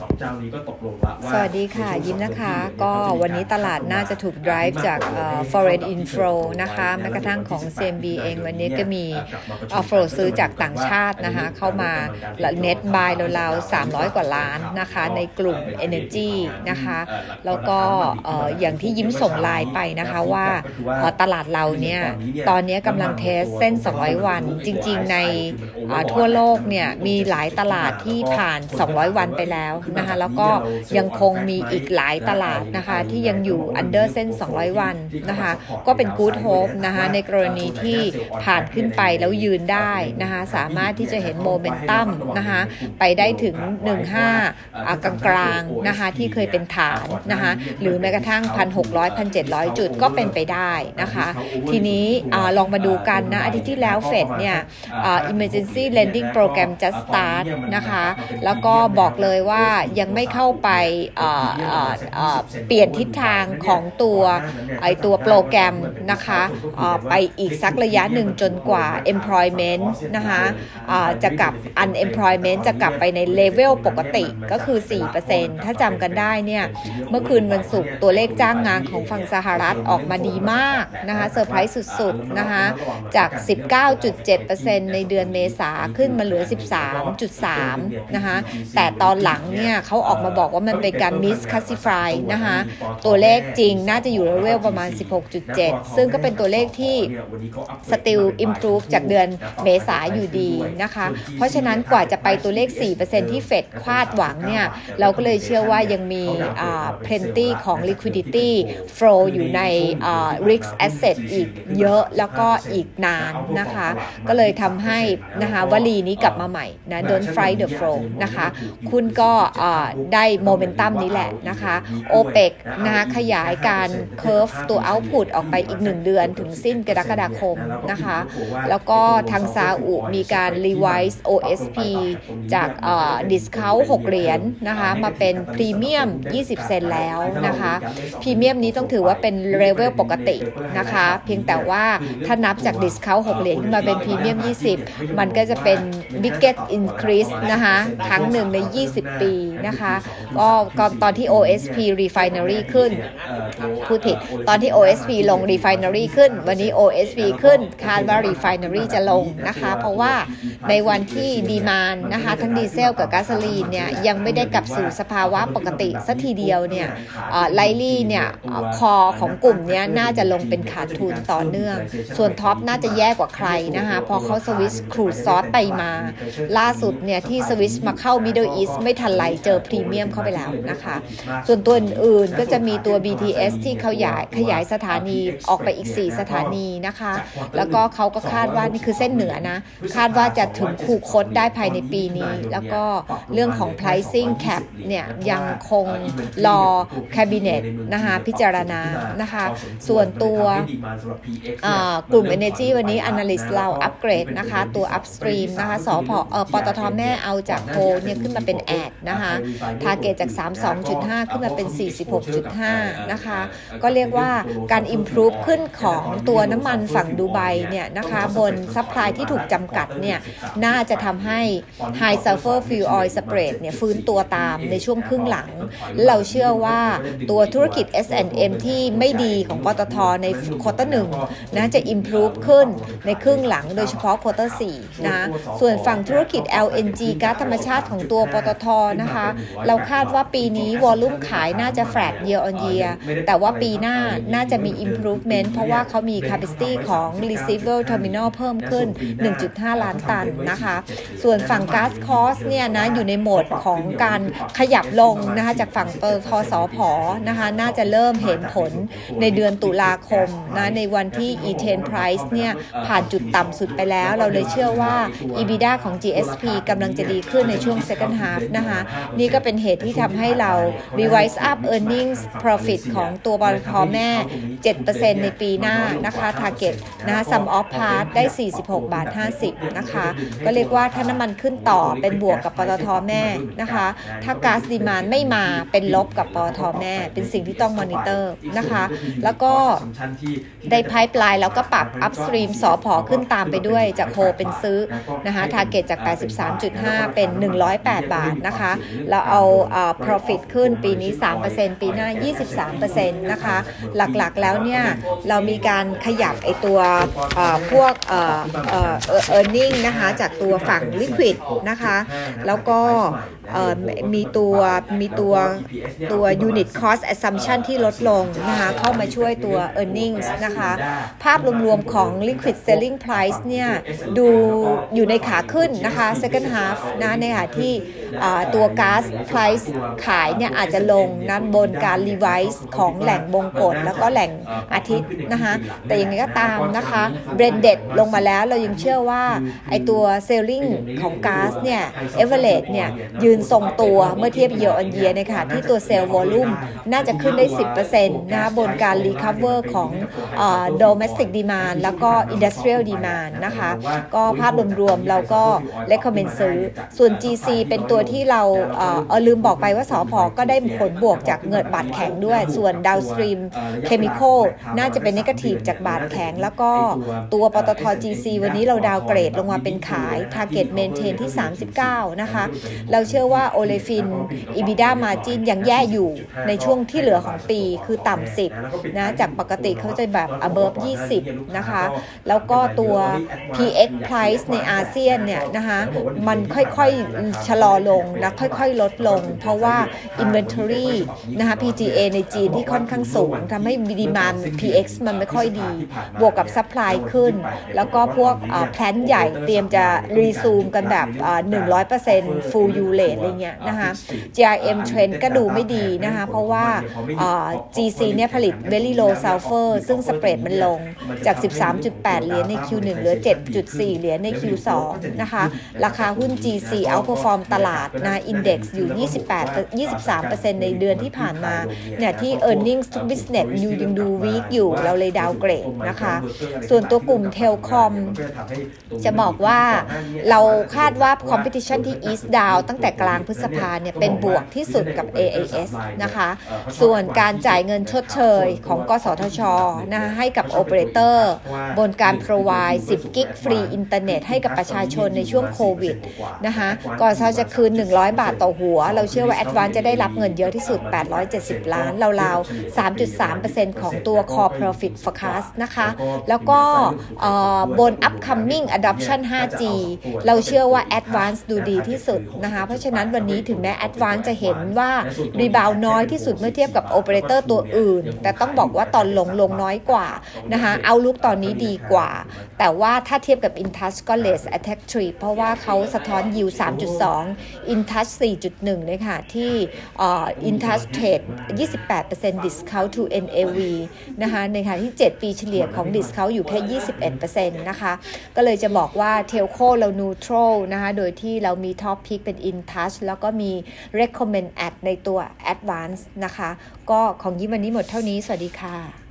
สองเจ้านี้ก็ตกลงว่า สวัสดีค่ะ ยิ้มนะคะ ก็วันนี้ตลาดน่าจะถูก drive จาก foreign inflow นะคะแม้กระทั่งของ CMB เองวันนี้ก็มี flow ซื้อจากต่างชาตินะคะ เข้ามา net buy ราวๆ300 กว่าล้านนะคะ ในกลุ่ม energy นะคะ แล้วก็อย่างที่ยิ้มส่งไลน์ไปนะคะว่าตลาดเราเนี่ย ตอนนี้กำลังเทสเส้น 200 วัน จริง ๆ ในทั่วโลกเนี่ย มีหลายตลาดที่ผ่าน 200 วันไปแล้วนะคะแล้วก็ยังคงมีอีกหลายตลาดนะคะที่ยังอยู่ under เส้น 200 วันนะคะก็เป็น good hope นะคะในกรณีที่ผ่านขึ้นไปแล้วยืนได้นะคะสามารถที่จะเห็นโมเมนตัมนะคะไปได้ถึง 15 กลางกลางนะคะที่เคยเป็นฐานนะคะหรือแม้กระทั่ง 1,600 1,700 จุดก็เป็นไปได้นะคะ ทีนี้ลองมาดูกันนะอาทิตย์ที่แล้วเฟดเนี่ย emergency lending program just start นะคะ แล้วก็บอกเลยว่ายังไม่เข้าไปเปลี่ยนทิศทางของตัวไอตัวโปรแกรมนะคะไปอีกสักระยะหนึ่งจนกว่า employment นะคะจะกลับ unemployment จะกลับไปในเลเวลปกติก็คือ 4%ถ้าจำกันได้เนี่ยเมื่อคืนวันศุกร์ตัวเลขจ้างงานของฝั่งสหรัฐออกมาดีมากนะคะเซอร์ไพรส์สุดๆนะคะจาก 19.7%ในเดือนเมษาขึ้นมาเหลือ 13.3 นะคะแต่ตอนหลังเนี่ยเขาออกมาบอกว่ามันเป็นการ misclassify นะคะตัวเลขจริงน่าจะอยู่เลเวลประมาณ 16.7 ซึ่งก็เป็นตัวเลขที่ still improve จากเดือนเมษาอยู่ดีนะคะ เพราะฉะนั้นกว่าจะไปตัวเลข 4%ที่เฟดคาดหวังเนี่ย เราก็เลยเชื่อว่ายังมี plenty ของ liquidity flow อยู่ใน risk asset อีกเยอะแล้วก็อีกนานนะคะ ก็เลยทำให้นะคะวลีนี้กลับมาใหม่นะ don't fight the flow นะคะ คุณก็ได้โมเมนตัมนี้แหละนะคะ OPEC นะคะขยายการเคอร์ฟตัว output ออกไปอีก 1 เดือนถึงสิ้นกรกฎาคมนะคะ แล้วก็ทางซาอุมีการ revise OSP จาก discount 6เหรียญนนะคะมาเป็นพรีเมียม 20 เซนแล้วนะคะพรีเมียมนี้ต้องถือว่าเป็นเลเวลปกตินะคะ เพียงแต่ว่าถ้านับจาก discount 6เหรียญขึ้นมาเป็นพรีเมียม 20 มันก็จะเป็น biggest increase นะคะครั้งหนึ่งใน 20 ปีนะคะ ก็ก็ตอนที่ OSP refinery ขึ้น พูดผิด ตอนที่ OSP ลง refinery ขึ้น วันนี้ OSP ขึ้น คาดว่า refinery จะลงนะคะ เพราะว่าในวันที่ demand นะคะ ทั้งดีเซลกับก๊าซอลีนเนี่ย ยังไม่ได้กลับสู่สภาวะปกติซะทีเดียวเนี่ยไลลี่เนี่ย core ของกลุ่มนี้น่าจะลงเป็นขาดทุนต่อเนื่อง ส่วน TOP น่าจะแย่กว่าใครนะคะพอเขา switch crude source ไปมา ล่าสุดเนี่ยที่สวิสมาเข้า Middle East ไม่ทันไรเจอพรีเมียมเข้าไปแล้วนะคะ ส่วนตัวอื่นๆก็จะมีตัว BTS ที่เขายายขยายสถานีออกไปอีก 4 สถานีนะคะ แล้วก็เขาก็คาดว่านี่คือเส้นเหนือนะ คาดว่าจะถึงคูคตได้ภายในปีนี้ แล้วก็เรื่องของ pricing cap เนี่ยยังคงรอ cabinet นะคะพิจารณานะคะ ส่วนตัวกลุ่ม energy วันนี้ analyst เราอัปเกรดนะคะ ตัว upstream นะคะสพเออปตทแม่เอาจากโพเนี่ยขึ้นมาเป็น ADD นะคะ target จาก 32.5 ขึ้นมาเป็น 46.5 นะคะ ก็เรียกว่าการ improve ขึ้นของตัวน้ำมันฝั่งดูไบเนี่ยนะคะบน supply ที่ถูกจำกัดเนี่ยน่าจะทำให้ high sulfur fuel oil spread เนี่ยฟื้นตัวตามในช่วงครึ่งหลัง เราเชื่อว่าตัวธุรกิจ S&M ที่ไม่ดีของปตทใน quarter หนึ่งนะจะ improve ขึ้นในครึ่งหลังโดยเฉพาะ quarter สี่นะส่วนฝั่งธุรกิจ LNG ก๊าซธรรมชาติของตัวปตทนะคะ เราคาดว่าปีนี้ volume ขายน่าจะ flat year on year แต่ว่าปีหน้าน่าจะมี improvement เพราะว่าเขามี capacity ของ receiver terminal เพิ่มขึ้น 1.5 ล้านตันนะคะ ส่วนฝั่ง gas cost เนี่ยนะอยู่ในโหมดของการขยับลงนะคะจากฝั่งปตทสผนะคะน่าจะเริ่มเห็นผลในเดือนตุลาคมนะในวันที่ E10 price เนี่ยผ่านจุดต่ำสุดไปแล้ว เราเลยเชื่อว่า EBITDA ของ GSP กำลังจะดีขึ้นในช่วง second half นะคะนี่ก็เป็นเหตุที่ทำให้เรา revise up earnings profit ของตัวบลทแม่ 7%ในปีหน้านะคะ target นะคะ sum of part ได้ 46 บาท 50 นะคะ ก็เรียกว่าถ้าน้ำมันขึ้นต่อเป็นบวกกับปตทแม่นะคะ ถ้า gas demand ไม่มาเป็นลบกับปตทแม่ เป็นสิ่งที่ต้องมอนิเตอร์นะคะ แล้วก็ได้ pipeline แล้วก็ปรับ upstream สอพอขึ้นตามไปด้วยจากโฮเป็นซื้อนะคะ target จาก 83.5 เป็น 108 บาทนะคะเราเอา profit ขึ้นปีนี้ 3%ปีหน้า 23%นะคะ หลักๆแล้วเนี่ย เรามีการขยับไอตัวพวกเออร์เน็งนะคะ จากตัวฝั่ง liquid นะคะ แล้วก็ มีตัวมีตัวตัว unit cost assumption ที่ลดลงนะคะเข้ามาช่วยตัว earnings นะคะ ภาพรวมๆของ liquid selling price เนี่ยดูอยู่ในขาขึ้นนะคะ second half นะในขณะที่ตัว gas price ขายเนี่ยอาจจะลงนะบนการ revise ของแหล่งบงกฎแล้วก็แหล่งอาทิตย์นะคะ แต่ยังไงก็ตามนะคะ blended ลงมาแล้วเรายังเชื่อว่าไอตัว selling ของ gas เนี่ย average เนี่ยยืนทรงตัวเมื่อเทียบ year on year ในค่ะที่ตัว sale volume น่าจะขึ้นได้ 10%นะบนการ recover ของ domestic demand แล้วก็ industrial demand นะคะ ก็ภาพรวมๆเราก็ recommend ซื้อ ส่วน GC เป็นตัวที่เราเออลืมบอกไปว่าสอพอก็ได้ผลบวกจากเงินบาทแข็งด้วย ส่วน downstream chemical น่าจะเป็น negative จากบาทแข็ง แล้วก็ตัวปตท GC วันนี้เราดาวเกรดลงมาเป็นขาย target maintain ที่ 39 นะคะ เราเชื่อว่าว่าโอเลฟิน EBITDA margin ยังแย่อยู่ในช่วงที่เหลือของปีคือต่ำ10นะจากปกติเขาจะแบบ above 20 นะคะ แล้วก็ตัว PX price ในอาเซียนเนี่ยนะคะมันค่อยๆ ชะลอลงนะค่อยๆ ลดลง เพราะว่า inventory นะคะ PGA ในจีนที่ค่อนข้างสูงทำให้ดีมาน PX มันไม่ค่อยดี บวกกับ supply ขึ้น แล้วก็พวกแพลนใหญ่เตรียมจะรีซูมกันแบบ 100% full u rate อะไรเงี้ยนะคะ GRM trend ก็ดูไม่ดีนะคะ เพราะว่า GC เนี่ยผลิต very low sulfur ซึ่งสเปรดมันลงจาก 13.8 เหรียญใน Q1 เหลือ 7.4 เหรียญใน Q2 นะคะ ราคาหุ้น GC outperform ตลาดนะ index อยู่ 28 23%ในเดือนที่ผ่านมาเนี่ยที่ earnings ทุก business อยู่ยังดู weak อยู่เราเลยดาวเกรดนะคะ ส่วนตัวกลุ่มเทลคอมจะบอกว่าเราคาดว่า competition ที่ East Down ตั้งแต่กลางพฤษภาเนี่ยเป็นบวกที่สุดกับ AAS นะคะ ส่วนการจ่ายเงินชดเชยของกสทชนะคะให้กับโอเปอเรเตอร์ บนการ provide 10 gig ฟรีอินเทอร์เน็ตให้กับประชาชนในช่วงโควิดนะคะกสทชจะคืน 100 บาทต่อหัว เราเชื่อว่า Advance จะได้รับเงินเยอะที่สุด 870 ล้านราวๆ3.3%ของตัว core profit forecast นะคะ แล้วก็บน upcoming adoption 5G เราเชื่อว่า Advance ดูดีที่สุดนะคะ เพราะฉะนั้นวันนี้ถึงแม้ Advance จะเห็นว่า rebound น้อยที่สุดเมื่อเทียบกับโอเปอเรเตอร์ตัวอื่น แต่ต้องบอกว่าตอนลงลงน้อยกว่านะคะเอาลุกตอนนี้ดีกว่า แต่ว่าถ้าเทียบกับ InTouch ก็ less attack tree เพราะว่าเขาสะท้อน yield 3.2 InTouch 4.1เลยค่ะที่ InTouch trade 28% discount to NAV นะคะในขณะที่ 7 ปีเฉลี่ยของ discount อยู่แค่ 21%นะคะก็เลยจะบอกว่า Telco เรา neutral นะคะโดยที่เรามี top pick เป็น InTouch แล้วก็มี recommend Ad ในตัว advance นะคะ ก็ของยิ้มวันนี้หมดเท่านี้ สวัสดีค่ะ